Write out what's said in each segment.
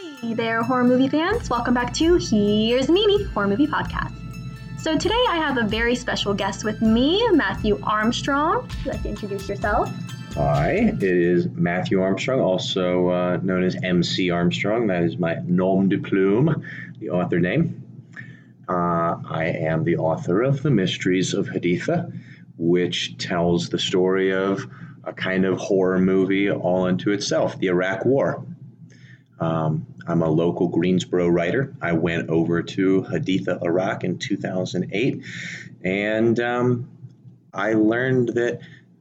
Hey there, horror movie fans. Welcome back to Here's Mimi, Horror Movie Podcast. So today I have a very special guest with me, Matthew Armstrong. Would you like to introduce yourself? Hi, it is Matthew Armstrong, also uh, known as MC Armstrong. That is my nom de plume, the author name. Uh, I am the author of The Mysteries of Haditha, which tells the story of a kind of horror movie all unto itself, the Iraq War. Um, I'm a local Greensboro writer. I went over to Haditha, Iraq in 2008, and um, I learned that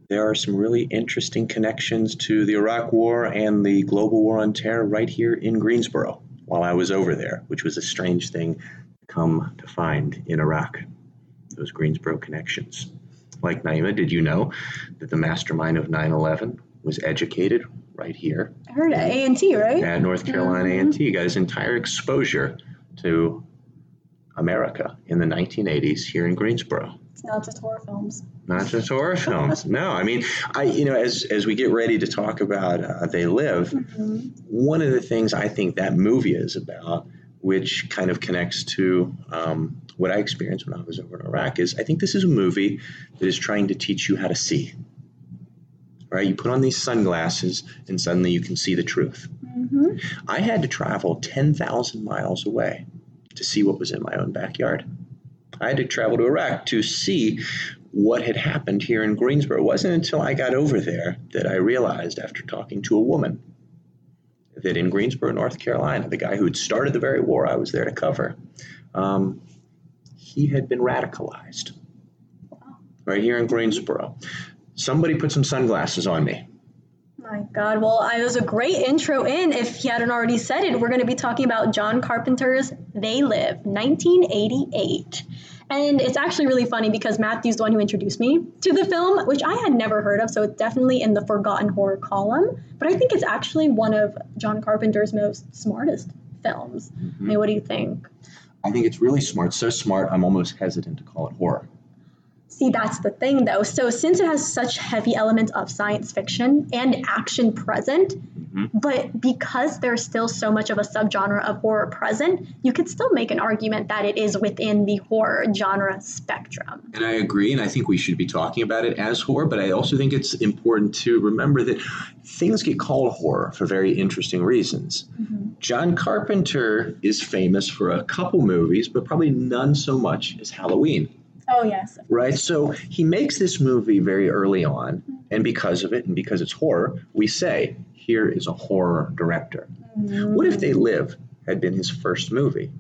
there are some really interesting connections to the Iraq War and the global war on terror right here in Greensboro while I was over there, which was a strange thing to come to find in Iraq. Those Greensboro connections. Like Naima, did you know that the mastermind of 9 11 was educated right here I heard at A&T, right? at North Carolina A&T. Got his entire exposure to America in the 1980s here in Greensboro. It's not just horror films. Not just horror films. No, I mean, I you know, as as we get ready to talk about uh, They Live, one of the things I think that movie is about, which kind of connects to um, what I experienced when I was over in Iraq, is I think this is a movie that is trying to teach you how to see. Right? You put on these sunglasses, and suddenly you can see the truth. Mm-hmm. I had to travel 10,000 miles away to see what was in my own backyard. I had to travel to Iraq to see what had happened here in Greensboro. It wasn't until I got over there that I realized, after talking to a woman, that in Greensboro, North Carolina, the guy who had started the very war I was there to cover, um, he had been radicalized right here in Greensboro. Somebody put some sunglasses on me. My God. Well, I was a great intro in. If he hadn't already said it, we're going to be talking about John Carpenter's They Live, 1988. And it's actually really funny because Matthew's the one who introduced me to the film, which I had never heard of. So it's definitely in the forgotten horror column. But I think it's actually one of John Carpenter's most smartest films. Mm-hmm. I mean, what do you think? I think it's really smart. So smart, I'm almost hesitant to call it horror. See, that's the thing though. So, since it has such heavy elements of science fiction and action present, mm-hmm. but because there's still so much of a subgenre of horror present, you could still make an argument that it is within the horror genre spectrum. And I agree, and I think we should be talking about it as horror, but I also think it's important to remember that things get called horror for very interesting reasons. Mm-hmm. John Carpenter is famous for a couple movies, but probably none so much as Halloween. Oh, yes. Right? So he makes this movie very early on, mm-hmm. and because of it, and because it's horror, we say, here is a horror director. Mm-hmm. What if They Live had been his first movie?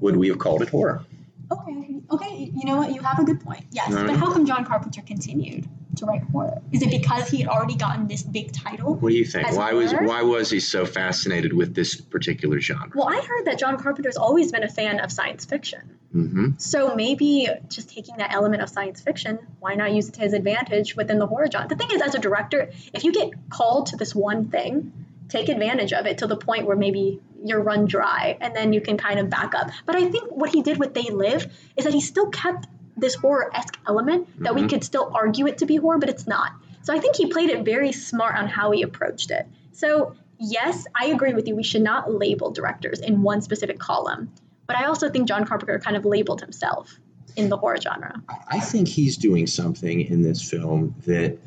Would we have called it horror? Okay, okay, you know what? You have a good point. Yes, All but how come John Carpenter continued to write horror? Is it because he had already gotten this big title? What do you think? As Why was why was he so fascinated with this particular genre? Well, I heard that John Carpenter's always been a fan of science fiction. hmm So maybe just taking that element of science fiction, why not use it to his advantage within the horror genre? The thing is, as a director, if you get called to this one thing, take advantage of it to the point where maybe you're run dry and then you can kind of back up. But I think what he did with They Live is that he still kept this horror esque element that we Mhm. could still argue it to be horror, but it's not. So I think he played it very smart on how he approached it. So, yes, I agree with you. We should not label directors in one specific column. But I also think John Carpenter kind of labeled himself in the horror genre. I think he's doing something in this film that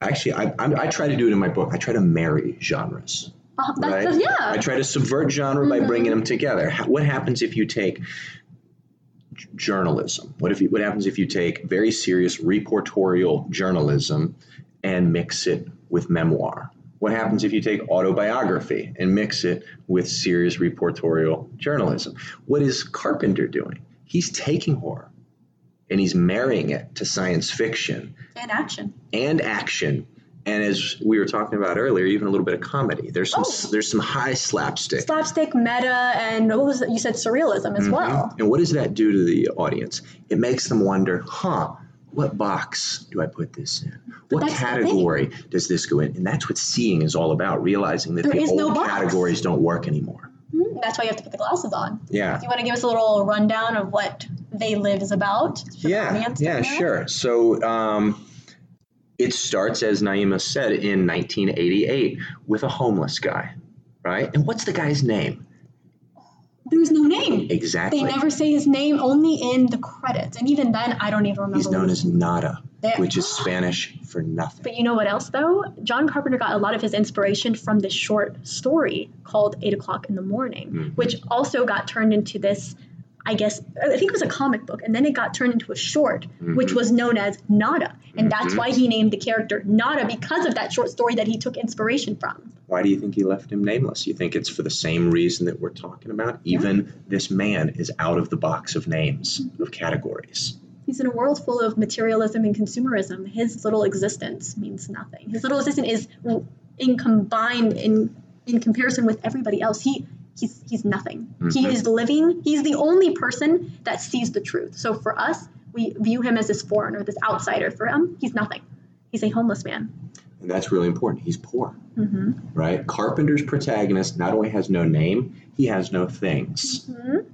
actually I, I, I try to do it in my book. I try to marry genres. Uh, that's Right. yeah. I try to subvert genre by Mhm. bringing them together. What happens if you take journalism? What if you, what happens if you take very serious reportorial journalism and mix it with memoir? What happens if you take autobiography and mix it with serious reportorial journalism? What is Carpenter doing? He's taking horror and he's marrying it to science fiction and action. and action. And as we were talking about earlier, even a little bit of comedy. There's some Oh. there's some high slapstick. Slapstick, meta, and what was it? You said surrealism as Mhm. well. And what does that do to the audience? It makes them wonder, huh, what box do I put this in? What the thing. category does this go in? And that's what seeing is all about, realizing that There the old no categories don't work anymore. Hmm, That's why you have to put the glasses on. Yeah. Do you want to give us a little rundown of what They Live is about? Yeah, yeah, sure. So um, it starts, as Naima said, in 1988 with a homeless guy. right? And what's the guy's name? There's no name. Exactly. They never say his name, only in the credits. And even then, I don't even remember. He's known as Nada, There- which is Spanish for nothing. But you know what else, though? John Carpenter got a lot of his inspiration from this short story called Eight O'Clock in the Morning, Mhm. which also got turned into this, I guess, I think it was a comic book, and then it got turned into a short, which Mhm. was known as Nada. And that's Mhm. why he named the character Nada because of that short story that he took inspiration from. Why do you think he left him nameless? You think it's for the same reason that we're talking about? Even this man is out of the box of names, of categories. He's in a world full of materialism and consumerism. His little existence means nothing. His little existence is in combined in in comparison with everybody else. He he's he's nothing. He Mhm. is living. He's the only person that sees the truth. So for us, we view him as this foreigner, this outsider. For him, he's nothing. He's a homeless man. And that's really important. He's poor, hmm right? Carpenter's protagonist not only has no name, he has no things,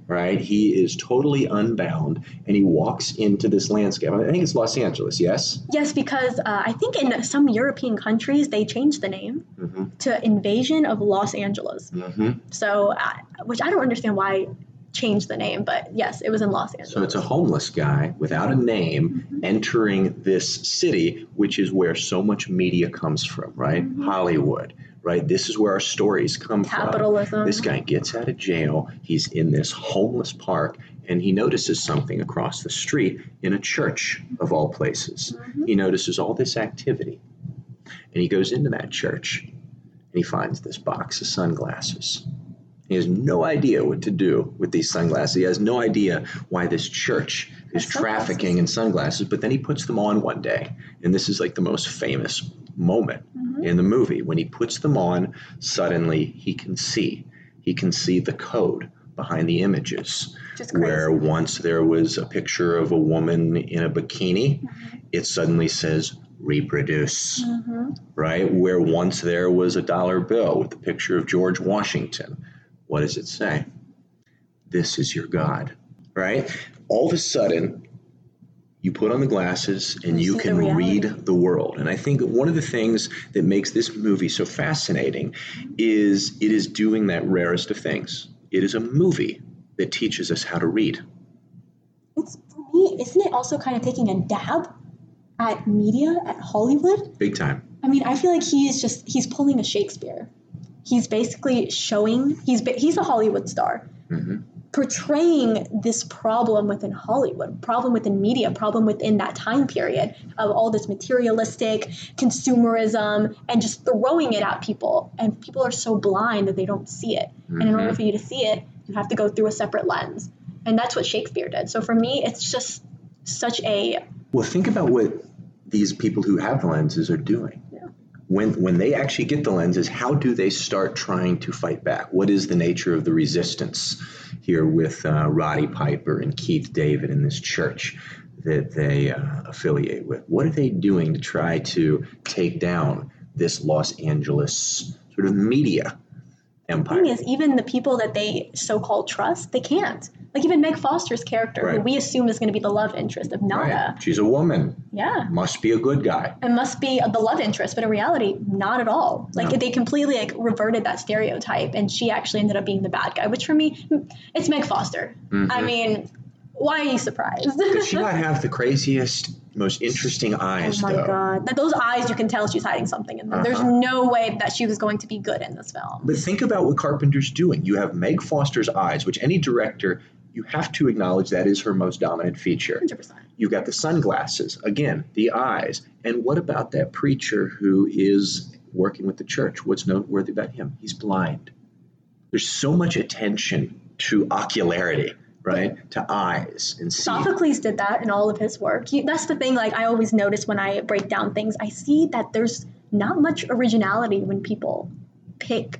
right? He is totally unbound and he walks into this landscape. I think it's Los Angeles, yes? Yes, because uh, I think in some European countries they changed the name Mm-hmm. to Invasion of Los Angeles. Mm-hmm. So, uh, which I don't understand why changed the name, but yes, it was in Los Angeles. So it's a homeless guy without a name Mhm. entering this city, which is where so much media comes from, right? Mhm. Hollywood, right? This is where our stories come from. Capitalism. This guy gets out of jail. He's in this homeless park and he notices something across the street in a church, of all places. Mhm. He notices all this activity. And he goes into that church and he finds this box of sunglasses. He has no idea what to do with these sunglasses. He has no idea why this church is trafficking in sunglasses, but then he puts them on one day. And this is like the most famous moment Mhm. in the movie. When he puts them on, suddenly he can see. He can see the code behind the images. Where once there was a picture of a woman in a bikini, it suddenly says reproduce, Mhm. right? Where once there was a dollar bill with the picture of George Washington, what does it say? This is your God, right? All of a sudden, you put on the glasses and You you see the can read the world. And I think one of the things that makes this movie so fascinating is it is doing that rarest of things. It is a movie that teaches us how to read. It's for me, isn't it also kind of taking a dab at media at Hollywood? Big time. I mean, I feel like he is just he's pulling a Shakespeare. He's basically showing he's he's a Hollywood star, hmm portraying this problem within Hollywood, problem within media, problem within that time period of all this materialistic consumerism and just throwing it at people. And people are so blind that they don't see it. And in order Mhm. for you to see it, you have to go through a separate lens. And that's what Shakespeare did. So for me, it's just such a Well, think about what these people who have the lenses are doing. When, when they actually get the lenses, how do they start trying to fight back? What is the nature of the resistance here with uh, Roddy Piper and Keith David in this church that they uh, affiliate with? What are they doing to try to take down this Los Angeles sort of media empire? The thing is, even the people that they so-called trust, they can't. Like even Meg Foster's character, who we assume is going to be the love interest of Nada, Right. She's a woman, yeah, must be a good guy. and must be the love interest, but in reality, not at all. Like No. they completely like reverted that stereotype, and she actually ended up being the bad guy. Which for me, it's Meg Foster. I Mhm. mean, why are you surprised? Does she not have the craziest, most interesting eyes? Oh eyes, my though? god! That those eyes, you can tell she's hiding something in them. There's Uh-huh. no way that she was going to be good in this film. But think about what Carpenter's doing. You have Meg Foster's eyes, which any director, you have to acknowledge that is her most dominant feature. Hundred percent. You've got the sunglasses, again, the eyes. And what about that preacher who is working with the church? What's noteworthy about him? He's blind. There's so much attention to ocularity, right? To eyes and seeing. Sophocles did that in all of his work. You, that's the thing. Like I always notice when I break down things, I see that there's not much originality when people pick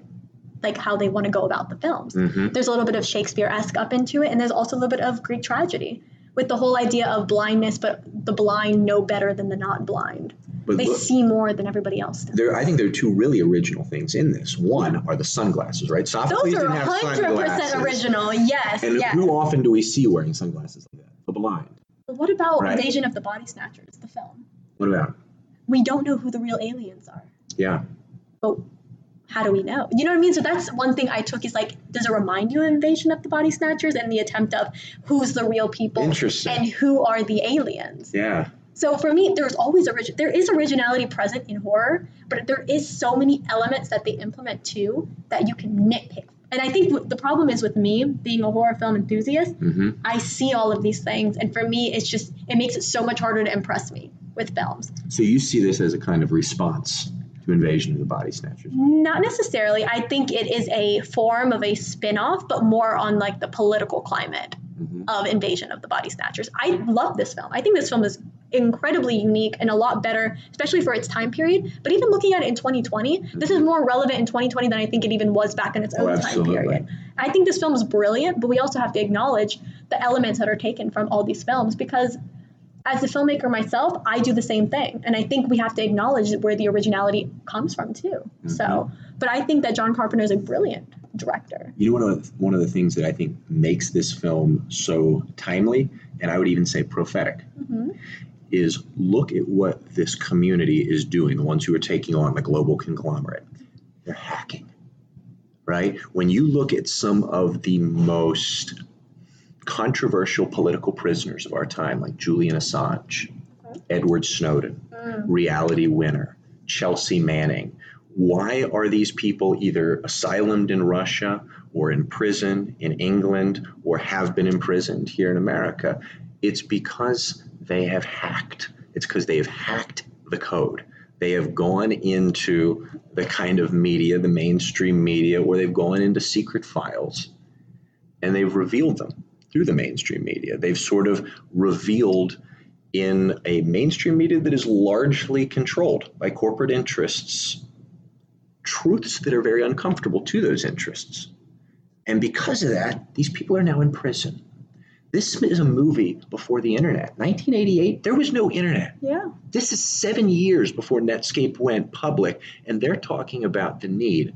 like how they want to go about the films. Mhm. There's a little bit of Shakespeare-esque up into it, and there's also a little bit of Greek tragedy with the whole idea of blindness, but the blind know better than the not blind. But They look- see more than everybody else does. there, I think there are two really original things in this. One are the sunglasses, right? Sophocles Those are didn't have 100% sunglasses. original. Yes, And yes. who often do we see wearing sunglasses like that? The blind. But what about Right. Invasion of the Body Snatchers, the film? What about? We don't know who the real aliens are. Yeah. But how do we know? You know what I mean? So that's one thing I took is like, does it remind you of Invasion of the Body Snatchers and the attempt of who's the real people Interesting. and who are the aliens? Yeah. So for me, there's always origin. There is originality present in horror, but there is so many elements that they implement too that you can nitpick. And I think the problem is with me being a horror film enthusiast, hmm I see all of these things, and for me, it's just it makes it so much harder to impress me with films. So you see this as a kind of response to Invasion of the Body Snatchers. Not necessarily. I think it is a form of a spin-off, but more on like the political climate Mhm. of Invasion of the Body Snatchers. I love this film. I think this film is incredibly unique and a lot better, especially for its time period. But even looking at it in 2020, this is more relevant in 2020 than I think it even was back in its Oh, own time period. I think this film is brilliant, but we also have to acknowledge the elements that are taken from all these films because as a filmmaker myself, I do the same thing. And I think we have to acknowledge where the originality comes from too. So, but I think that John Carpenter is a brilliant director. You know, one of the, one of the things that I think makes this film so timely, and I would even say prophetic, Mhm. is look at what this community is doing. The ones who are taking on the global conglomerate, they're hacking, right? When you look at some of the most controversial political prisoners of our time, like Julian Assange, Edward Snowden, mm. reality winner, Chelsea Manning. Why are these people either asylumed in Russia or in prison in England or have been imprisoned here in America? It's because they have hacked. It's because they have hacked the code. They have gone into the kind of media, the mainstream media, where they've gone into secret files and they've revealed them through the mainstream media. They've sort of revealed in a mainstream media that is largely controlled by corporate interests truths that are very uncomfortable to those interests. And because of that, these people are now in prison. This is a movie before the internet. 1988, there was no internet. Yeah. This is seven years before Netscape went public, and they're talking about the need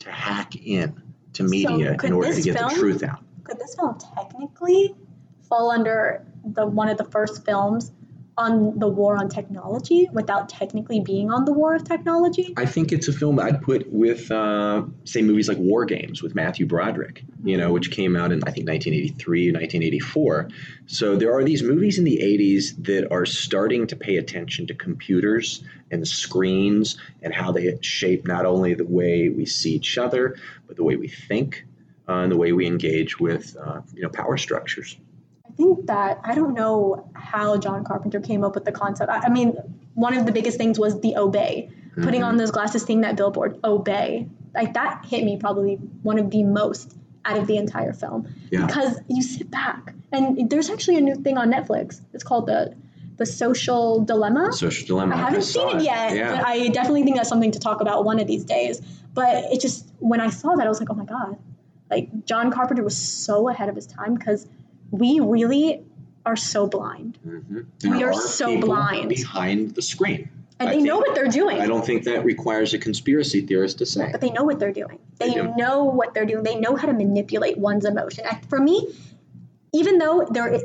to hack in to media could in order to get film- the truth out. Could this film technically fall under the one of the first films on the war on technology without technically being on the war of technology? I think it's a film I'd put with, uh, say, movies like War Games with Matthew Broderick, you know, which came out in, I think, 1983, 1984. So there are these movies in the 80s that are starting to pay attention to computers and screens and how they shape not only the way we see each other, but the way we think uh, and the way we engage with, uh, you know, power structures. I think that I don't know how John Carpenter came up with the concept. I, I mean, one of the biggest things was the obey, putting on those glasses, seeing that billboard, obey. Like that hit me probably one of the most out of the entire film Yeah. because you sit back and there's actually a new thing on Netflix. It's called the the social dilemma. Social Dilemma. I haven't saw seen it yet, Yeah. but I definitely think that's something to talk about one of these days. But it just when I saw that, I was like, oh my god, like John Carpenter was so ahead of his time because we really are so blind, Mhm. We There are so blind. behind the screen. and I they think- know what they're doing. I don't think that requires a conspiracy theorist to say. but they know what they're doing. They, They do. know what they're doing. They know how to manipulate one's emotion. For me, even though there,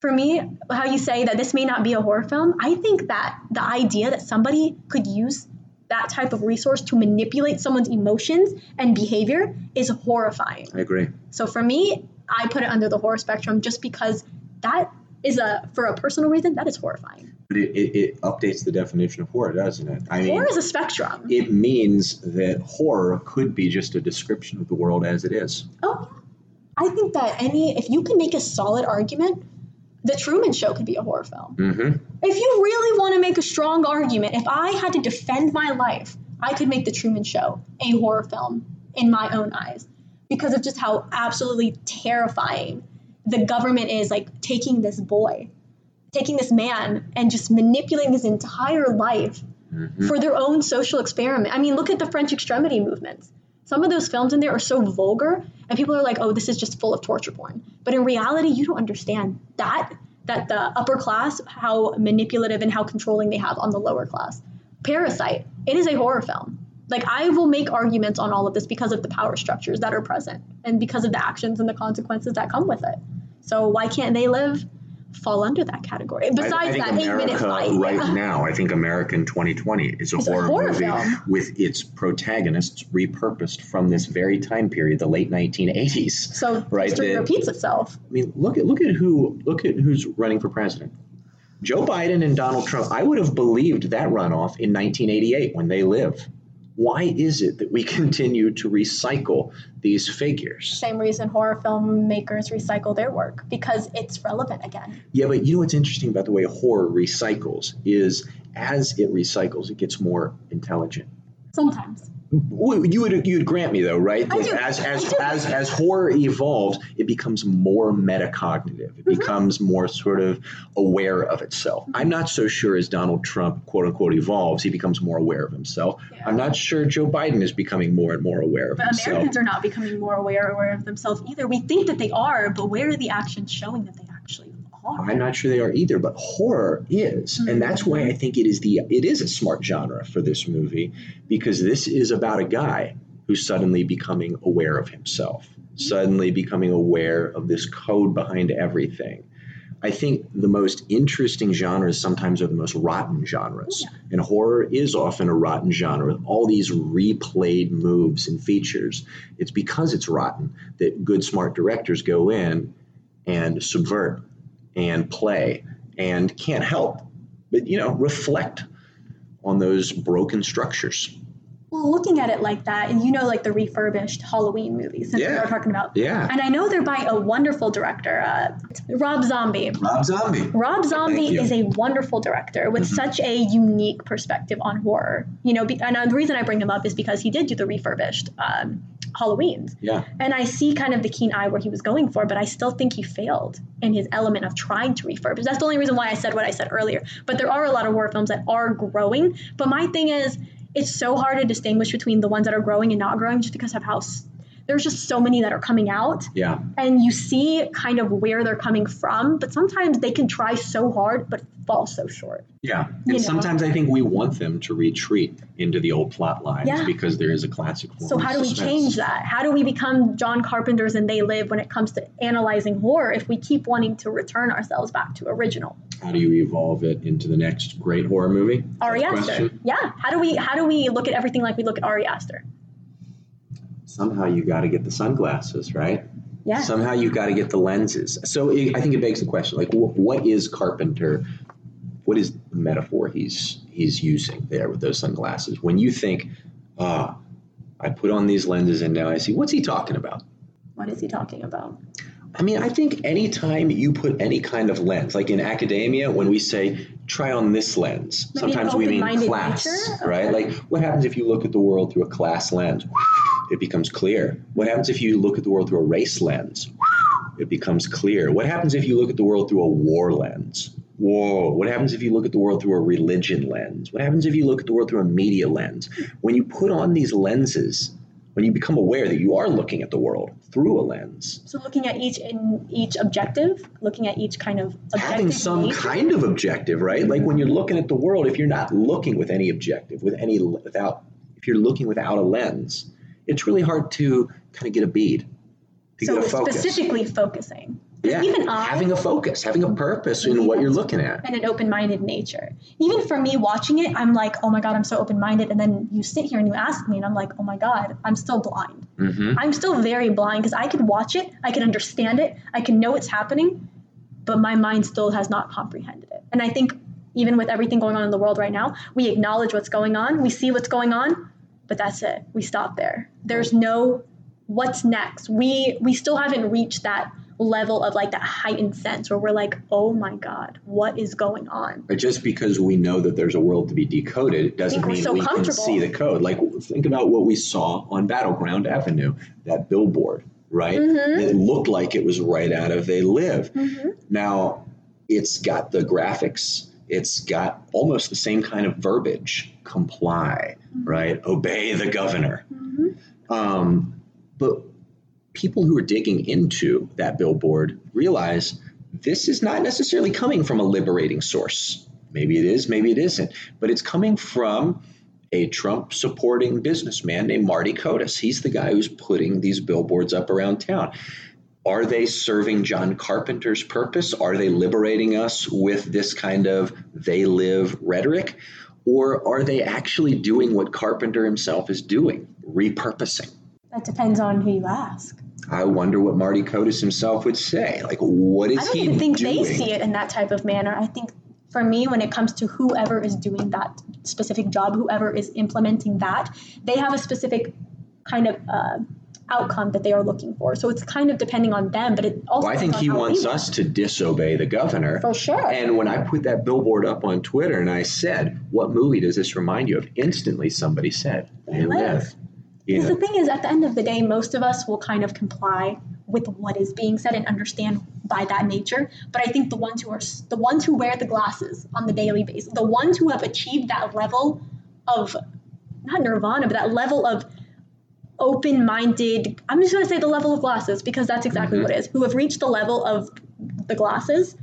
for me, how you say that this may not be a horror film, I think that the idea that somebody could use that type of resource to manipulate someone's emotions and behavior is horrifying. I agree. So for me, I put it under the horror spectrum just because that is a, for a personal reason, that is horrifying. But it, it, it updates the definition of horror, doesn't it? I mean, Horror is a spectrum. it means that horror could be just a description of the world as it is. Oh, I think that any if you can make a solid argument, the Truman Show could be a horror film. Mm-hmm. If you really want to make a strong argument, if I had to defend my life, I could make the Truman Show a horror film in my own eyes because of just how absolutely terrifying the government is like taking this boy, taking this man and just manipulating his entire life Mm-hmm. for their own social experiment. I mean, look at the French extremity movements. Some of those films in there are so vulgar, and people are like, "Oh, this is just full of torture porn." But in reality, you don't understand that that the upper class, how manipulative and how controlling they have on the lower class. Parasite, it is a horror film. Like I will make arguments on all of this because of the power structures that are present and because of the actions and the consequences that come with it. So why can't they live fall under that category. I- Besides I, think that eight minute America fight. right yeah. now, I think America in 2020 is a It's a horror, horror movie film. with its protagonists repurposed from this very time period, the late 1980s. So Right, history repeats itself. I mean, look at look at who look at who's running for president. Joe Biden and Donald Trump. I would have believed that runoff in 1988 when they live. Why is it that we continue to recycle these figures? Same reason horror filmmakers recycle their work because it's relevant again. Yeah, but you know what's interesting about the way horror recycles is as it recycles, it gets more intelligent. Sometimes. You would you would grant me though, right? That. As as as as horror evolves, it becomes more metacognitive. It Mm-hmm. becomes more sort of aware of itself. I'm not so sure as Donald Trump quote unquote evolves, he becomes more aware of himself. Yeah. I'm not sure Joe Biden is becoming more and more aware of But himself. Americans are not becoming more aware aware of themselves either. We think that they are, but where are the actions showing that they actually are? I'm not sure they are either, but horror is, and mm-hmm. that's why I think it is the it is a smart genre for this movie because this is about a guy who's suddenly becoming aware of himself, suddenly becoming aware of this code behind everything. I think the most interesting genres sometimes are the most rotten genres, and horror is often a rotten genre with all these replayed moves and features. It's because it's rotten that good, smart directors go in and subvert and play and can't help but you know reflect on those broken structures Well, looking at it like that, and you know, like the refurbished Halloween movies, since we Yeah. were talking about. Yeah. And I know they're by a wonderful director, uh, Rob Zombie. rob zombie Rob Zombie is a wonderful director with Mhm. such a unique perspective on horror. You know, and uh, the reason I bring him up is because he did do the refurbished um, Halloween. yeah And I see kind of the keen eye where he was going for, but I still think he failed in his element of trying to refurbish. That's the only reason why I said what I said earlier. But there are a lot of horror films that are growing. But my thing is, it's so hard to distinguish between the ones that are growing and not growing just because of how there's just so many that are coming out. yeah And you see kind of where they're coming from. But sometimes they can try so hard, but fall so short. yeah You and know. sometimes i think we want them to retreat into the old plot lines Yeah. because there is a classic form So how do we suspense. change that? How do we become John Carpenter's and They Live when it comes to analyzing horror if we keep wanting to return ourselves back to original? how do you evolve it into the next great horror movie Ari Aster. Yeah. How do we how do we look at everything like we look at Ari Aster? Somehow you got to get the sunglasses right? Yeah. somehow you've got to get the lenses. So it, i think it begs the question like wh- what is carpenter what is the metaphor he's he's using there with those sunglasses? When you think ah i put on these lenses and now i see what's he talking about? What is he talking about? i mean i think anytime you put any kind of lens like in academia when we say try on this lens Maybe sometimes we mean class nature? right? Like what happens if you look at the world through a class lens it becomes clear what happens if you look at the world through a race lens it becomes clear. What happens if you look at the world through a war lens? Whoa. What happens if you look at the world through a religion lens? What happens if you look at the world through a media lens? When you put on these lenses, when you become aware that you are looking at the world through a lens, So looking at each in each objective, looking at each kind of objective. having some nature. kind of objective, right? Like when you're looking at the world, if you're not looking with any objective, with any without, if you're looking without a lens, it's really hard to kind of get a bead, to so get a focus. specifically focusing. Yeah, even I- having a focus, having a purpose in what you're looking at. and an open-minded nature. Even for me watching it, I'm like, oh my god, I'm so open-minded. And then you sit here and you ask me, and I'm like, oh my god, I'm still blind. Mm-hmm. I'm still very blind because I could watch it, I can understand it, I can know what's happening, but my mind still has not comprehended it. And I think even with everything going on in the world right now, we acknowledge what's going on, we see what's going on, but that's it. We stop there. There's no what's next. We we still haven't reached that level of like that heightened sense where we're like, oh my god, what is going on? But just because we know that there's a world to be decoded doesn't mean so we can see the code. Like think about what we saw on Battleground Avenue, that billboard, right? Mhm. It looked like it was right out of They Live. Mm-hmm. Now, it's got the graphics. It's got almost the same kind of verbiage. Comply, right? Obey the governor. Mm-hmm. Um, but people who are digging into that billboard realize this is not necessarily coming from a liberating source. Maybe it is, maybe it isn't, but it's coming from a Trump supporting businessman named Marty Kotis. He's the guy who's putting these billboards up around town. Are they serving John Carpenter's purpose? Are they liberating us with this kind of they live rhetoric? Or are they actually doing what Carpenter himself is doing, repurposing? That depends on who you ask. I wonder what Marty Kotis himself would say. Like, what is he? I don't he even think doing? they see it in that type of manner. I think for me, when it comes to whoever is doing that specific job, whoever is implementing that, they have a specific kind of uh, outcome that they are looking for. So it's kind of depending on them, but it also. Well, I think he wants us to disobey the governor. For sure. And when I put that billboard up on Twitter and I said, "What movie does this remind you of?" Instantly, somebody said, "They Live." live." Because the thing is, at the end of the day, most of us will kind of comply with what is being said and understand by that nature. But I think the ones who are the ones who wear the glasses on the daily basis, the ones who have achieved that level of not nirvana, but that level of open-minded. I'm just going to say the level of glasses because that's exactly mm-hmm. what it is. Who have reached the level of the glasses.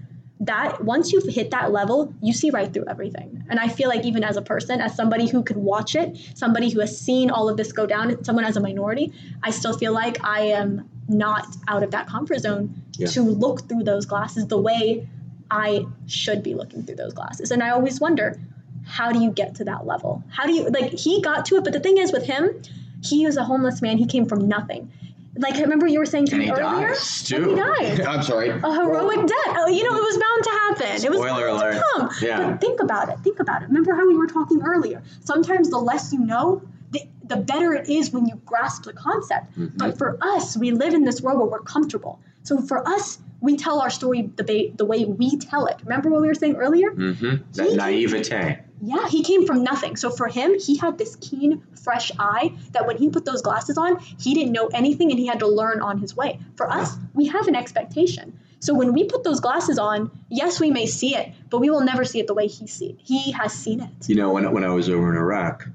That once you've hit that level, you see right through everything. And I feel like even as a person, as somebody who could watch it, somebody who has seen all of this go down, someone as a minority, I still feel like I am not out of that comfort zone Yeah. to look through those glasses the way I should be looking through those glasses. And I always wonder, how do you get to that level? How do you like he got to it, but the thing is with him, he was a homeless man. He came from nothing. Like I remember you were saying to and me he earlier, dies too. he died. I'm sorry. A heroic death. Oh, you know, it was bound to happen. Spoiler it was bound alert. to come. Yeah. But think about it. Think about it. Remember how we were talking earlier? Sometimes the less you know, the, the better it is when you grasp the concept. Mm-hmm. But for us, we live in this world where we're comfortable. So for us, we tell our story the, ba- the way we tell it. Remember what we were saying earlier? Mm-hmm. That naivete. Yeah, he came from nothing. So for him, he had this keen, fresh eye that when he put those glasses on, he didn't know anything and he had to learn on his way. For us, we have an expectation. So when we put those glasses on, yes, we may see it, but we will never see it the way he see it. He has seen it. You know, when when I was over in Iraq,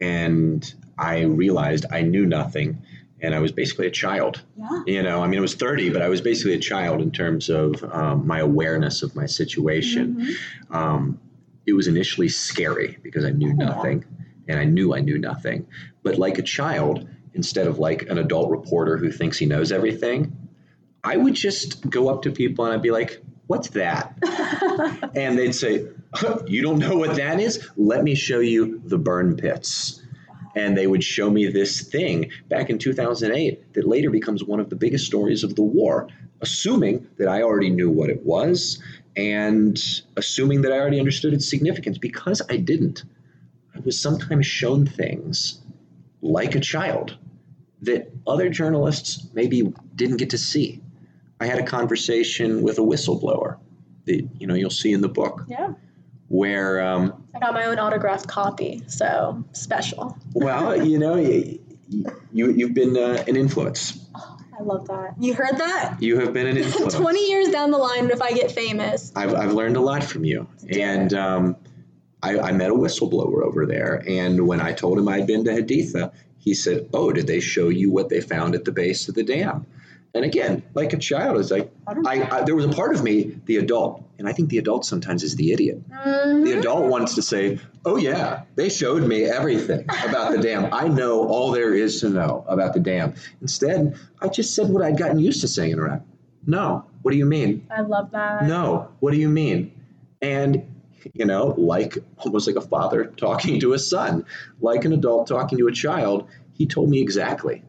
and I realized I knew nothing, and I was basically a child. Yeah. You know, I mean, I was 30, but I was basically a child in terms of um, my awareness of my situation. Mhm. Um, it was initially scary because I knew nothing, and I knew I knew nothing. But like a child, instead of like an adult reporter who thinks he knows everything, I would just go up to people and I'd be like, "What's that?" and they'd say, "You don't know what that is? Let me show you the burn pits." And they would show me this thing back in 2008 that later becomes one of the biggest stories of the war, assuming that I already knew what it was and assuming that I already understood its significance. Because I didn't, I was sometimes shown things like a child that other journalists maybe didn't get to see. I had a conversation with a whistleblower that you know you'll see in the book Yeah. where um, I got my own autographed copy, so special. well you know you, you you've been uh, an influence I love that. You heard that? you have been an influence 20 years down the line, if I get famous. I've, I've learned a lot from you and um, I, I met a whistleblower over there and when I told him I'd been to Haditha he said oh did they show you what they found at the base of the dam and again like a child it's like I, I there was a part of me the adult and I think the adult sometimes is the idiot. The mm-hmm. adult wants to say, "Oh yeah, they showed me everything about the dam. I know all there is to know about the dam." Instead, I just said what I'd gotten used to saying in Iraq. No, what do you mean? I love that. No, what do you mean? And you know, like almost like a father talking to a son, like an adult talking to a child, he told me exactly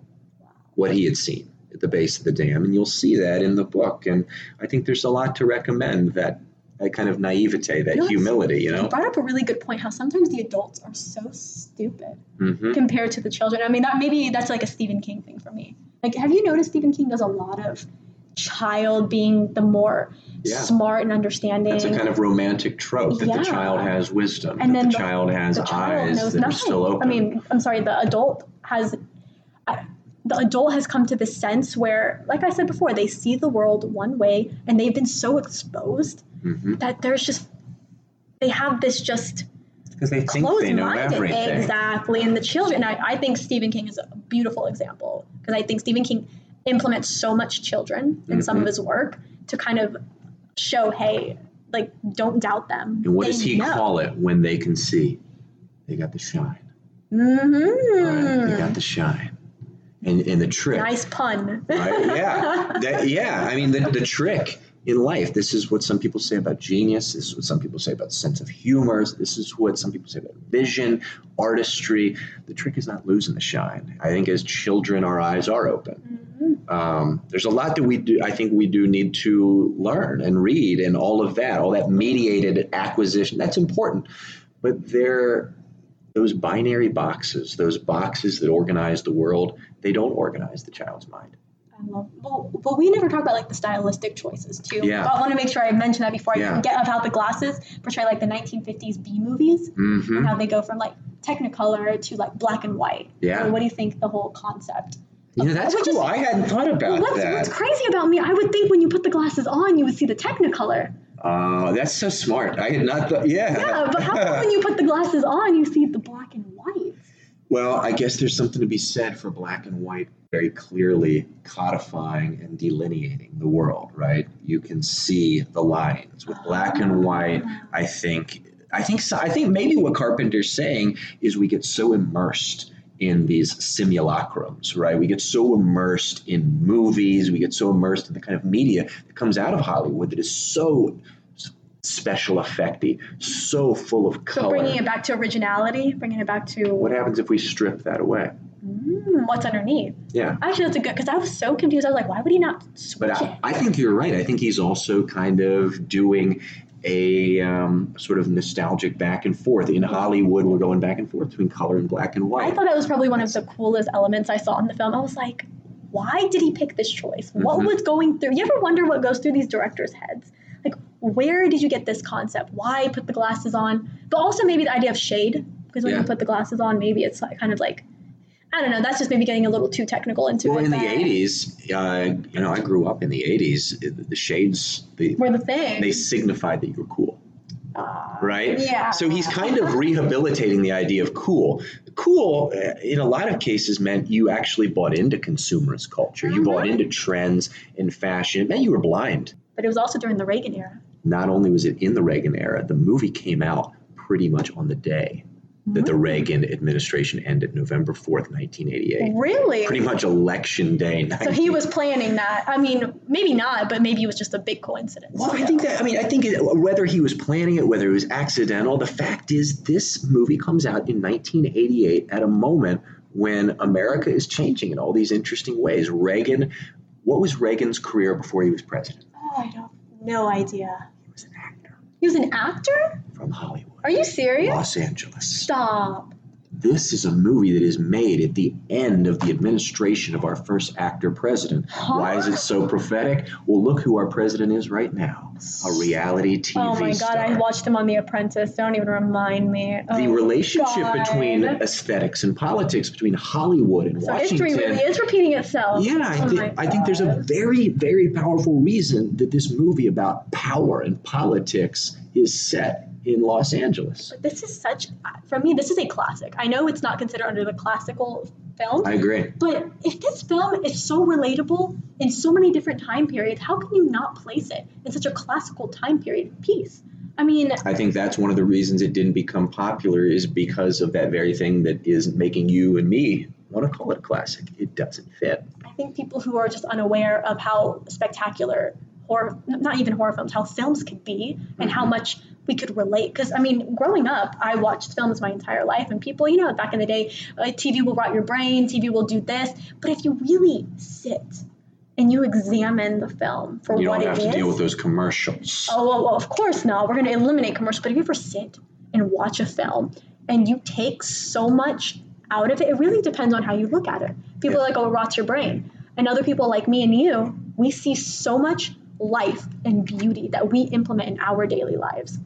what he had seen at the base of the dam, and you'll see that in the book. And I think there's a lot to recommend that that kind of naivete, that You know, humility. You You know. brought up a really good point how sometimes the adults are so stupid hmm compared to the children. I mean, that maybe that's like a Stephen King thing for me. Like, have you noticed Stephen King does a lot of child being the more Yeah. smart and understanding? That's a kind of romantic trope that Yeah. the child has wisdom, and that then the, child has the child eyes that are still open. I mean, I'm sorry, the adult has. I, the adult has come to this sense where, like I said before, they see the world one way and they've been so exposed Mhm. that there's just, they have this just because they think they know everything. Exactly. And the children, I, I think Stephen King is a beautiful example because I think Stephen King implements so much children in some of his work to kind of show, hey, like, don't doubt them. And what They does he know. call it when they can see? They got the shine. Mm-hmm. Right? They got the shine. And, and the trick. Nice pun. Right? Yeah. That, yeah. I mean, the, the trick in life, this is what some people say about genius. This is what some people say about sense of humor. This is what some people say about vision, artistry. The trick is not losing the shine. I think as children, our eyes are open. Mhm. Um, there's a lot that we do. I think we do need to learn and read and all of that, all that mediated acquisition. That's important, but there, those binary boxes, those boxes that organize the world, they don't organize the child's mind. I love. Well, but we never talk about like the stylistic choices too. Yeah. I want to make sure I mention that before I Yeah. forget about the glasses portray like the 1950s B movies hmm and how they go from like Technicolor to like black and white. Yeah. So what do you think the whole concept? Yeah, that's Which cool. is- I hadn't thought about what's, that. what's crazy about me? I would think when you put the glasses on, you would see the Technicolor. Oh, that's so smart. I had not thought. Yeah. Yeah, but how come when you put the glasses on, you see the black and white? Well, I guess there's something to be said for black and white very clearly codifying and delineating the world, right? You can see the lines with black and white. I think I think so, I think maybe what Carpenter's saying is we get so immersed in these simulacrums, right? We get so immersed in movies, we get so immersed in the kind of media that comes out of Hollywood that is so special effecty, so full of color. So bringing it back to originality, bringing it back to what happens if we strip that away? mm, what's underneath. Yeah. Actually, that's a good because I was so confused. I was like, why would he not switch But it? I, I think you're right. I think he's also kind of doing a um, sort of nostalgic back and forth. In Hollywood, we're going back and forth between color and black and white. I thought that was probably one of the coolest elements I saw in the film. I was like, why did he pick this choice? What Mhm. was going through? You ever wonder what goes through these directors' heads? Where did you get this concept? Why put the glasses on? But also maybe the idea of shade, because when Yeah. you put the glasses on, maybe it's like, kind of like, I don't know. That's just maybe getting a little too technical into well, it. in the 80s, uh, you know, I grew up in the 80s. The shades, they, Were the thing. they signified that you were cool. Uh, right? Yeah. So he's kind of rehabilitating the idea of cool. Cool, uh, in a lot of cases, meant you actually bought into consumerist culture. You bought into trends in fashion. It meant you were blind. But it was also during the Reagan era. Not only was it in the Reagan era, the movie came out pretty much on the day that the mm-hmm. Reagan administration ended, November 4th, 1988. Really? Pretty much election day. So he was planning that. I mean, maybe not, but maybe it was just a big coincidence. Well, I think that, I mean, I think it, whether he was planning it, whether it was accidental, the fact is this movie comes out in 1988 at a moment when America is changing in all these interesting ways. Reagan, what was Reagan's career before he was president? Oh, I don't. No idea. He was an actor an actor? from Hollywood, Are you serious? Los Angeles. Stop. This is a movie that is made at the end of the administration of our first actor president. Huh? Why is it so prophetic? Well, look who our president is right now a reality TV Oh my god, star. I watched him on The Apprentice. Don't even remind me. the Oh, relationship God. between aesthetics and politics, between Hollywood and So Washington. history really is repeating itself. yeah, I, Oh think I think there's a very, very powerful reason that this movie about power and politics is set in Los Angeles. But this is such, for me, this is a classic. I know it's not considered under the classical film, I agree. but if this film is so relatable in so many different time periods, how can you not place it in such a classical time period piece? I mean, I think that's one of the reasons it didn't become popular is because of that very thing that is making you and me want to call it a classic. It doesn't fit. I think people who are just unaware of how spectacular horror, not even horror films, how films could be and mm-hmm. how much we could relate. Because, I mean, growing up, I watched films my entire life, and people, you know, back in the day, uh, TV will rot your brain, TV will do this. But if you really sit and you examine the film for You what it is. You don't have to deal with those commercials. Oh, well, well, of course not. We're going to eliminate commercials. But if you ever sit and watch a film and you take so much out of it, it really depends on how you look at it. People Yeah. are like, oh, it rots your brain. And other people like me and you, we see so much life and beauty that we implement in our daily lives.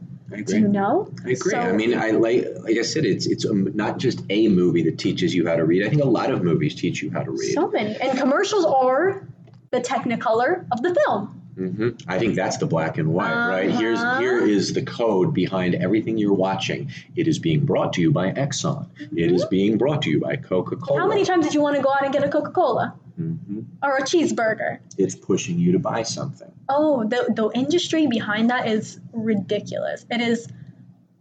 You know? I agree. So- I mean, I like like I said, it's it's um, not just a movie that teaches you how to read. I think a lot of movies teach you how to read. So many. And commercials are the technicolor of the film. hmm I think that's the black and white, right? Here's Uh-huh. here is the code behind everything you're watching. It is being brought to you by Exxon. It is being brought to you by Coca Cola. Mm-hmm. How many times did you want to go out and get a Coca Cola hmm or a cheeseburger? It's pushing you to buy something. Oh, the the industry behind that is ridiculous. It is,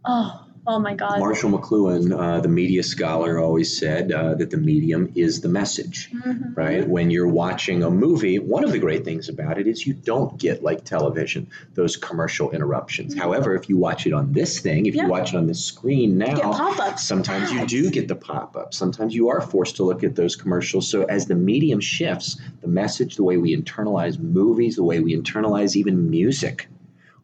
oh, Oh my God. Marshall McLuhan, uh, the media scholar, always said uh, that the medium is the message, Mhm. right? When you're watching a movie, one of the great things about it is you don't get, like television, those commercial interruptions. However, if you watch it on this thing, if Mm-hmm. Yeah. you watch it on this screen now, pop-ups. sometimes you do get the pop up. Sometimes you are forced to look at those commercials. So as the medium shifts, the message, the way we internalize movies, the way we internalize even music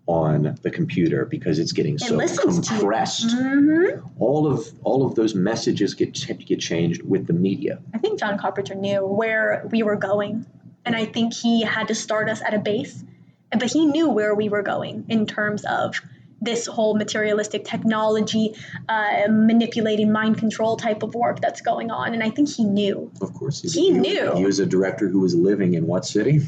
on the computer because it's getting so you. compressed Mhm. all of all of those messages get get changed with the media. I think John Carpenter knew where we were going, and I think he had to start us at a base, but he knew where we were going in terms of this whole materialistic technology, uh, manipulating mind control type of work that's going on, and I think he knew Of course, He knew. He was a director who was living in what city?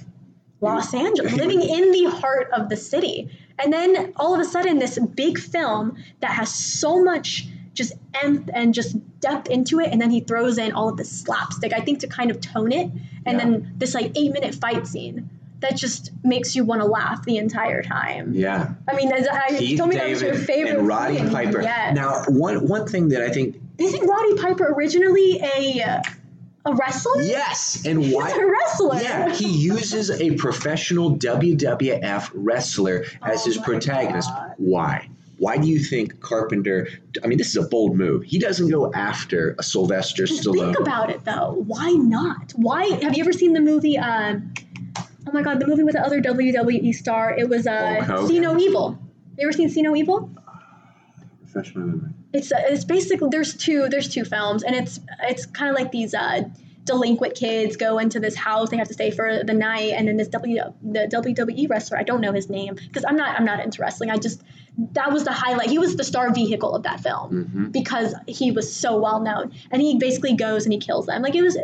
Los Angeles, living in the heart of the city, and then all of a sudden, this big film that has so much just and just depth into it, and then he throws in all of the slapstick, I think, to kind of tone it, and Yeah. then this like eight minute fight scene that just makes you want to laugh the entire time. Yeah, I mean, as I Keith told me that was your favorite and Roddy scene. Piper. Yes. Now, one one thing that I think isn't Roddy Piper originally a a wrestler? yes, and He's why? a wrestler. Yeah, he uses a professional WWF wrestler as Oh his protagonist. God. Why? Why do you think Carpenter? I mean, this is a bold move. He doesn't go after a Sylvester Just Stallone. think about it though. Why not? Why have you ever seen the movie? Um, oh my god, the movie with the other WWE star. It was uh, Hulk See No Evil. You ever seen See No Evil? Professional memory. It's it's basically there's two there's two films and it's it's kind of like these uh, delinquent kids go into this house. They have to stay for the night, and then this W the WWE wrestler. I don't know his name because I'm not I'm not into wrestling. I just that was the highlight. He was the star vehicle of that film hmm because he was so well known and he basically goes and he kills them like it was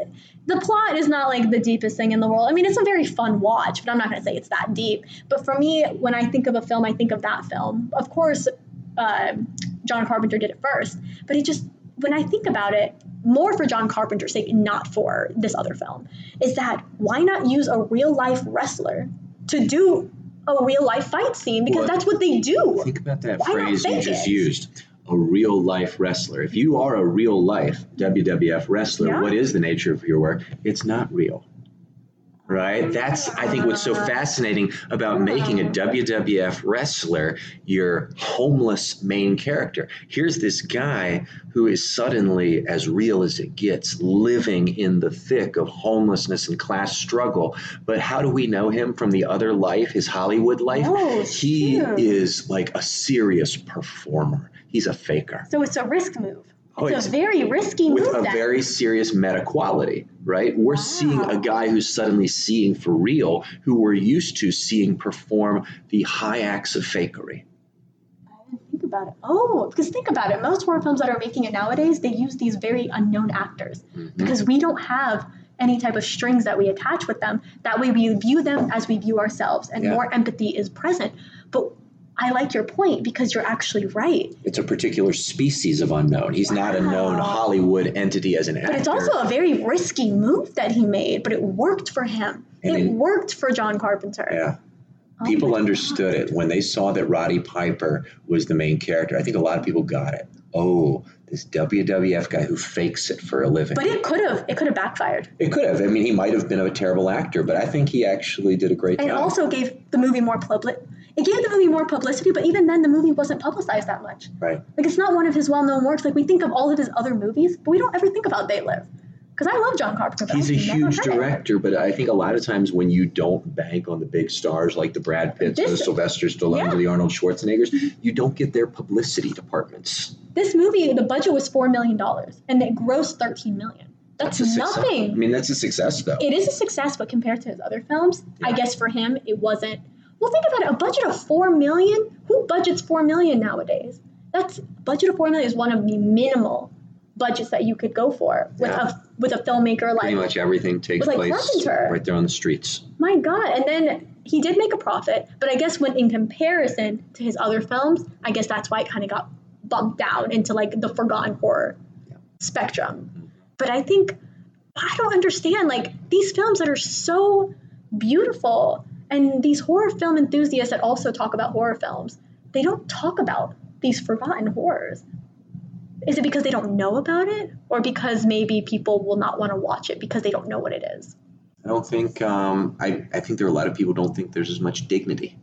the plot is not like the deepest thing in the world i mean it's a very fun watch but i'm not going to say it's that deep but for me when i think of a film i think of that film of course uh, john carpenter did it first but it just when i think about it more for john carpenter's sake not for this other film is that why not use a real life wrestler to do a real life fight scene because Well, that's what they do Think about that Why phrase you just it? used. A real life wrestler. If you are a real life WWF wrestler, Yeah. what is the nature of your work? It's not real. Right? That's, I think, what's so fascinating about making a WWF wrestler your homeless main character. Here's this guy who is suddenly as real as it gets, living in the thick of homelessness and class struggle. But how do we know him from the other life, his Hollywood life? Oh, he is like a serious performer. He's a faker So it's a risk move. Oh, It's, a very risky with move. a then. very serious meta quality, right? We're seeing a guy who's suddenly seeing for real, who we're used to seeing perform the high acts of fakery. I didn't think about it. Oh, because think about it. Most horror films that are making it nowadays, they use these very unknown actors Mhm. because we don't have any type of strings that we attach with them. That way, we view them as we view ourselves, and Yeah. more empathy is present. But I like your point because you're actually right. It's a particular species of unknown. He's not a known Hollywood entity as an actor. But it's also a very risky move that he made, but it worked for him. And it in- worked for John Carpenter. yeah. Oh People understood it when they saw that Roddy Piper was the main character. I think a lot of people got it. Oh, this WWF guy who fakes it for a living. But it could have it could have backfired. it could have. I mean, he might have been a terrible actor, but I think he actually did a great job. And also gave the movie more public. It gave the movie more publicity, but even then, the movie wasn't publicized that much. right. Like it's not one of his well-known works. Like we think of all of his other movies, but we don't ever think about They Live. Because I love John Carpenter. He's a huge it. director, but I think a lot of times when you don't bank on the big stars like the Brad Pitts or the This- Sylvester Stallones yeah. or the Arnold Schwarzeneggers, you don't get their publicity departments. This movie, the budget was four million dollars, and it grossed thirteen million. That's, success. nothing. I mean, that's a success, though. it is a success, but compared to his other films, I guess for him it wasn't. Well, think about it. A budget of four million. Who budgets four million nowadays? That's budget of four million is one of the minimal budgets that you could go for with Yeah. a with a filmmaker like Pretty much everything takes like, place Carpenter. right there on the streets. My God. And then he did make a profit, but I guess when in comparison to his other films, I guess that's why it kind of got bumped down into like the forgotten horror spectrum. But I think I don't understand like these films that are so beautiful and these horror film enthusiasts that also talk about horror films, they don't talk about these forgotten horrors? Is it because they don't know about it, or because maybe people will not want to watch it because they don't know what it is? I don't think um, I, I think there are a lot of people don't think there's as much dignity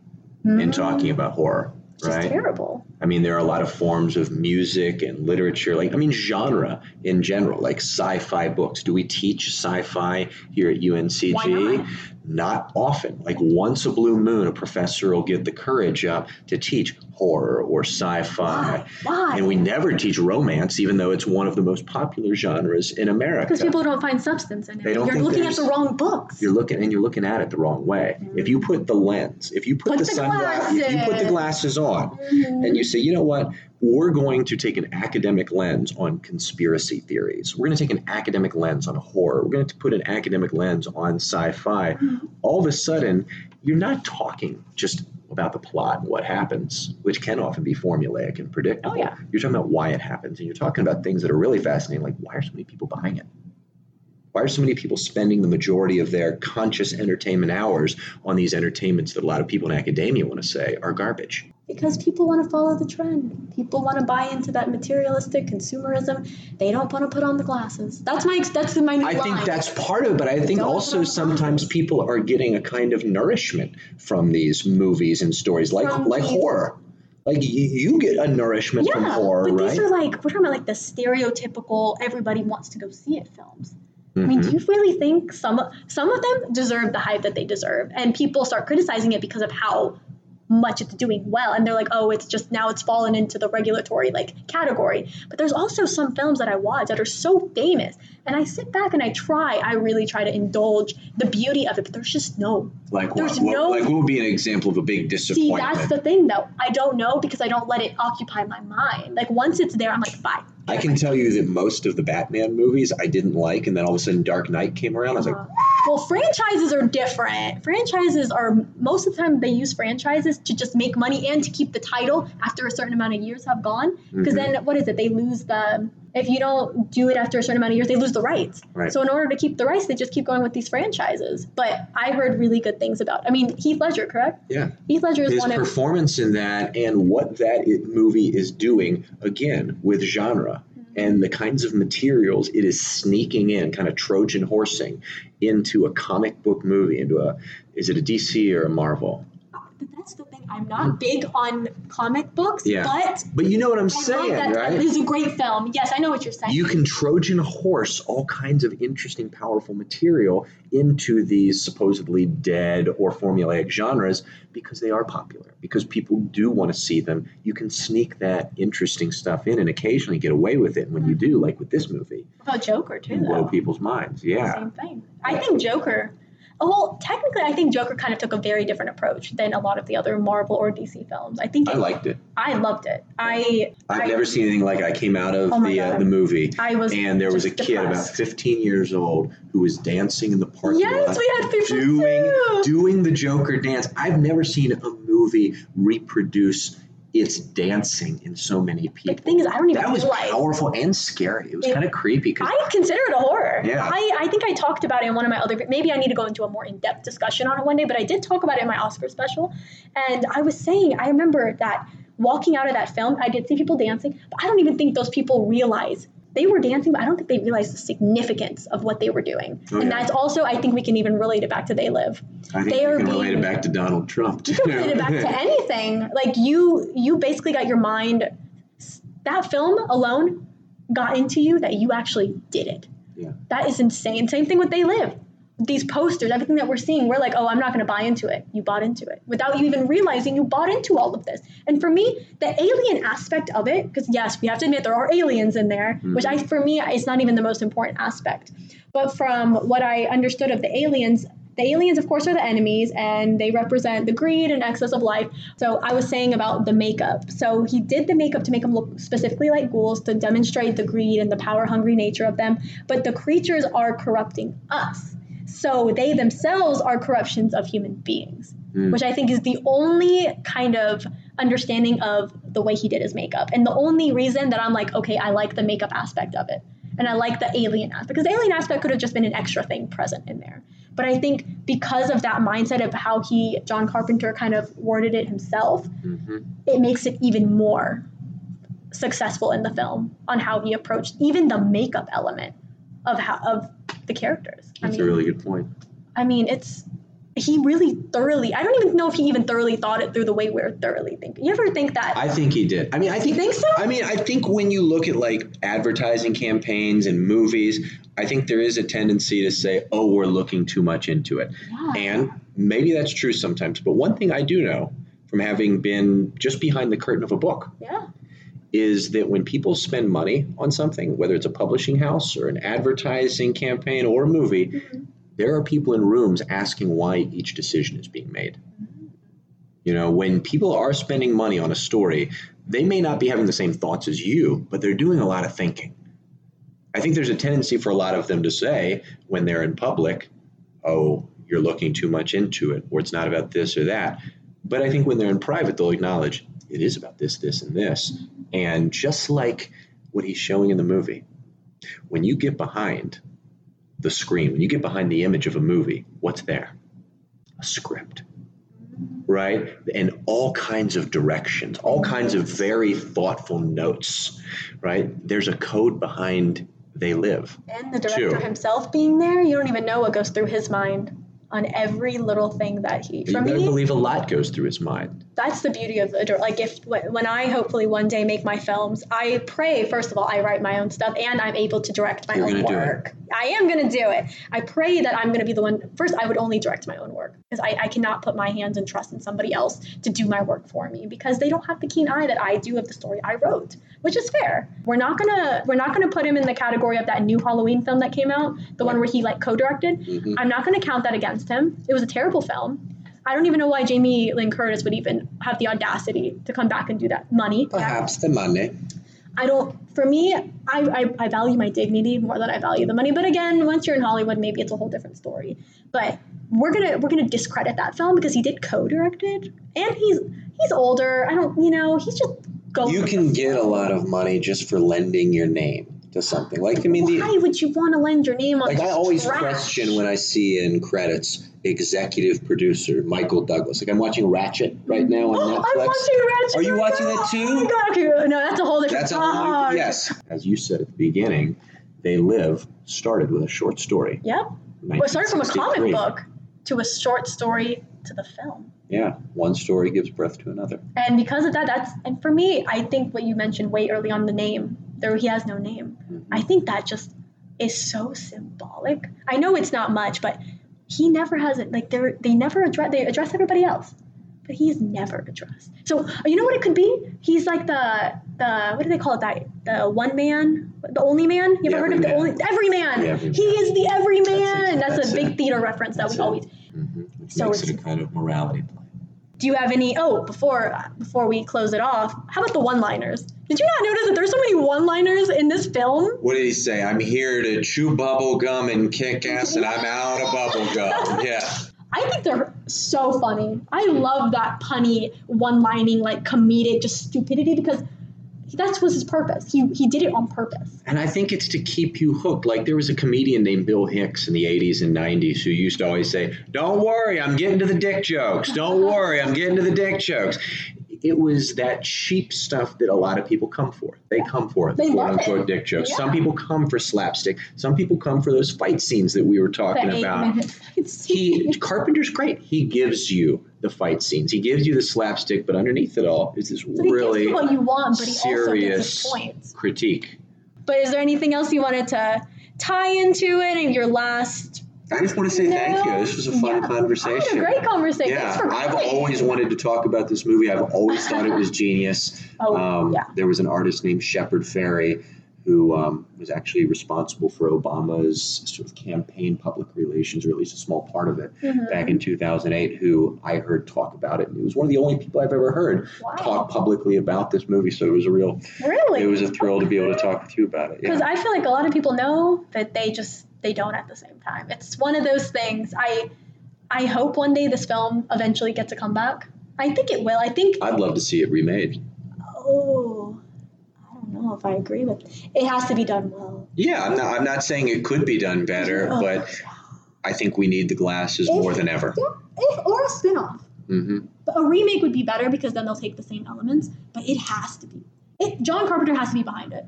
in talking about horror. It's just right? terrible. I mean, there are a lot of forms of music and literature, like, I mean, genre in general, like sci fi books. Do we teach sci fi here at UNCG? Why not? Not often. Like, once a blue moon, a professor will get the courage up to teach horror or sci fi. Why? Why? And we never teach romance, even though it's one of the most popular genres in America. Because people don't find substance in it. They don't You're looking at the wrong books. you're looking and you're looking at it the wrong way. Mm-hmm. If you put the lens, if you put, Put the, the sunglasses, if you put the glasses. glasses on, mm-hmm. and you say, you know what, we're going to take an academic lens on conspiracy theories. We're going to take an academic lens on horror. We're going to put an academic lens on sci-fi. Mm-hmm. All of a sudden, you're not talking just about the plot and what happens, which can often be formulaic and predictable. Oh, yeah. You're talking about why it happens, and you're talking about things that are really fascinating, like why are so many people buying it? Why are so many people spending the majority of their conscious entertainment hours on these entertainments that a lot of people in academia want to say are garbage? Because people want to follow the trend. People want to buy into that materialistic consumerism. They don't want to put on the glasses. That's my that's my new I line. think that's part of it, but I think also sometimes people are getting a kind of nourishment from these movies and stories, like From like these- horror. Like you, you get a nourishment from yeah, horror, but right? these are like we're talking about like the stereotypical everybody wants to go see it films. I mean, do mm-hmm. you really think some some of them deserve the hype that they deserve, and people start criticizing it because of how much it's doing well, and they're like, oh, it's just now it's fallen into the regulatory like category. But there's also some films that I watch that are so famous, and I sit back and I try, I really try to indulge the beauty of it, but there's just no. Like There's what? no- Like what would be an example of a big disappointment? See, that's the thing though. I don't know because I don't let it occupy my mind. Like once it's there, I'm like, bye. I can tell you that most of the Batman movies I didn't like, and then all of a sudden Dark Knight came around. I was like, Uh, well, franchises are different. Franchises are most of the time they use franchises to just make money and to keep the title after a certain amount of years have gone. Because Mhm. then what is it? They lose the if you don't do it after a certain amount of years, they lose the rights. Right. So in order to keep the rights, they just keep going with these franchises. But I heard really good things about. I mean, Heath Ledger, correct? yeah. Heath Ledger is his one of performance in that and what that it, movie is doing again with genre mm-hmm. and the kinds of materials it is sneaking in kind of trojan horsing into a comic book movie into a is it a dc or a marvel that's the. I'm not big on comic books, Yeah. but but you know what i'm I saying that. right This is a great film. Yes, I know what you're saying. you can trojan horse all kinds of interesting powerful material into these supposedly dead or formulaic genres because they are popular because people do want to see them you can sneak that interesting stuff in and occasionally get away with it and when you mm-hmm. do like with this movie What about Joker too, you blow though. people's minds yeah Same thing. I think Joker. Oh, Well, technically, I think Joker kind of took a very different approach than a lot of the other Marvel or DC films. I think i liked it I loved it. I i've I, never seen anything like it. i came out of Oh the uh, the movie I was and there was a kid about 15 years old who was dancing in the parking Yes, lot we had people doing too. doing the Joker dance. I've never seen a movie reproduce its dancing in so many people. the thing is, I don't even that was realize. powerful and scary. It was kind of creepy because I consider it a horror. Yeah. I, I think I talked about it in one of my other. Maybe I need to go into a more in depth discussion on it one day. But I did talk about it in my Oscar special, and I was saying I remember that walking out of that film, I did see people dancing, but I don't even think those people realize they were dancing. But I don't think they realized the significance of what they were doing. Oh, and yeah. that's also I think we can even relate it back to They Live. I think they you are can being- relate it back to Donald Trump. You can relate it back to anything. Like you, you basically got your mind. That film alone got into you that you actually did it. Yeah. That is insane. Same thing with They Live. These posters, everything that we're seeing, we're like, oh, I'm not going to buy into it. You bought into it without you even realizing you bought into all of this. And for me, the alien aspect of it, because yes, we have to admit there are aliens in there, mm-hmm. which I, for me, it's not even the most important aspect. But from what I understood of the aliens, the aliens, of course, are the enemies and they represent the greed and excess of life. So I was saying about the makeup. So he did the makeup to make them look specifically like ghouls to demonstrate the greed and the power hungry nature of them. But the creatures are corrupting us. So they themselves are corruptions of human beings, Mm. which I think is the only kind of understanding of the way he did his makeup. And the only reason that I'm like, okay, I like the makeup aspect of it. And I like the alien aspect because the alien aspect could have just been an extra thing present in there. But I think because of that mindset of how he, John Carpenter, kind of worded it himself, hmm it makes it even more successful in the film on how he approached even the makeup element of how of the characters. That's I mean, a really good point. I mean, it's he really thoroughly. I don't even know if he even thoroughly thought it through the way we're thoroughly thinking. You ever think that? I think he did. I mean, I think. think so? I mean, I think when you look at like advertising campaigns and movies, I think there is a tendency to say, "Oh, we're looking too much into it," Yeah. and maybe that's true sometimes. But one thing I do know from having been just behind the curtain of a book yeah. Is that when people spend money on something, whether it's a publishing house or an advertising campaign or a movie, Mhm. there are people in rooms asking why each decision is being made. You know, when people are spending money on a story, they may not be having the same thoughts as you, but they're doing a lot of thinking. I think there's a tendency for a lot of them to say when they're in public, oh, you're looking too much into it, or it's not about this or that. But I think when they're in private, they'll acknowledge it is about this, this, and this. And just like what he's showing in the movie, when you get behind the screen, when you get behind the image of a movie, what's there? A script, right? And all kinds of directions, all kinds of very thoughtful notes, right? There's a code behind They Live. And the director Two. himself being there, you don't even know what goes through his mind on every little thing that he. You better me, believe a lot goes through his mind. that's the beauty of the like if when I hopefully one day make my films, I pray first of all I write my own stuff and I'm able to direct my You're own gonna do it. work. I am going to do it. I pray that I'm going to be the one. First, I would only direct my own work because I, I cannot put my hands and trust in somebody else to do my work for me because they don't have the keen eye that I do of the story I wrote, which is fair. We're not gonna we're not gonna put him in the category of that new Halloween film that came out, the one where he like co-directed. Mhm. I'm not gonna count that against him. It was a terrible film. I don't even know why Jamie Lynn Curtis would even have the audacity to come back and do that. Money. Perhaps the money. I don't. For me, I, I I value my dignity more than I value the money. But again, once you're in Hollywood, maybe it's a whole different story. But we're gonna we're gonna discredit that film because he did co-direct it, and he's he's older. I don't. You know, he's just going. You can get a lot of money just for lending your name to something. Like, I mean, the, Why would you want to lend your name on? Like I always trash? question when I see in credits executive producer Michael Douglas. Like I'm watching Ratched right now on Oh, Netflix. I'm watching Ratched. Are you right watching now. that too? Oh my God, okay, No, that's a whole different. That's a whole yes. As you said at the beginning, They Live started with a short story. Yep. Well, it started from a comic book to a short story to the film. Yeah, one story gives birth to another. And because of that, that's and for me, I think what you mentioned way early on the name, there he has no name. I think that just is so symbolic. I know it's not much, but he never has it. Like they they never address they address everybody else, but he's never addressed. So you know what it could be? He's like the the what do they call it? That the one man, the only man. You ever heard of the only every man? The. He is the every man. That's That's. That's a big it. theater reference that That's we it. always Mm-hmm. Which So makes it a kind of morality play. Do you have any? Oh, before before we close it off, how about the one-liners? Did you not notice that there's so many one-liners in this film? What did he say? I'm here to chew bubble gum and kick ass, and I'm out of bubble gum. Yeah. I think they're so funny. I love that punny, one-lining, like comedic, just stupidity because that was his purpose. He he did it on purpose. And I think it's to keep you hooked. Like there was a comedian named Bill Hicks in the 80s and 90s who used to always say, Don't worry, I'm getting to the dick jokes. Don't worry, I'm getting to the dick jokes. It was that cheap stuff that a lot of people come for. They come for They quote unquote it. dick jokes. Yeah. Some people come for slapstick. Some people come for those fight scenes that we were talking about. He. Carpenter's great. He gives you the fight scenes. He gives you the slapstick, but underneath it all is this So really gives you what you want, but he also gets serious points. critique. But is there anything else you wanted to tie into it in your last? I just want to say thank you. This was a fun Yeah. conversation. Oh, great conversation. Yeah, I've always wanted to talk about this movie. I've always thought it was genius. Oh, Um, yeah. There was an artist named Shepard Fairey who um, was actually responsible for Obama's sort of campaign public relations, or at least a small part of it, Mhm. back in 2008, who I heard talk about it. And he was one of the only people I've ever heard Wow. talk publicly about this movie. So it was a real, Really? it was a thrill to be able to talk with you about it. Because Yeah. I feel like a lot of people know, but they just they don't at the same time. It's one of those things. I I hope one day this film eventually gets a comeback. I think it will. I think. I'd love to see it remade. Oh, I don't know if I agree with. It has to be done well. Yeah, I'm not, I'm not saying it could be done better, Oh, but I think we need the glasses If- more than ever. Yeah, if or a spin-off. hmm But a remake would be better because then they'll take the same elements. But it has to be. it, John Carpenter has to be behind it.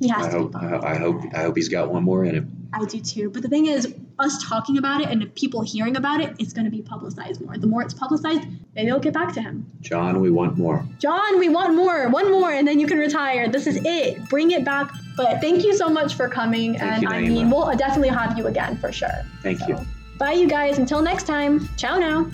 He has I to be hope, I. I hope, I hope he's got one more in him. I do too. But the thing is, us talking about it and people hearing about it, it's going to be publicized more. The more it's publicized, maybe they'll get back to him. John, we want more. John, we want more. One more, and then you can retire. This is it. Bring it back. But thank you so much for coming. Thank and you, I mean, we'll definitely have you again for sure. Thank you. Bye, you guys. Until next time. Ciao now.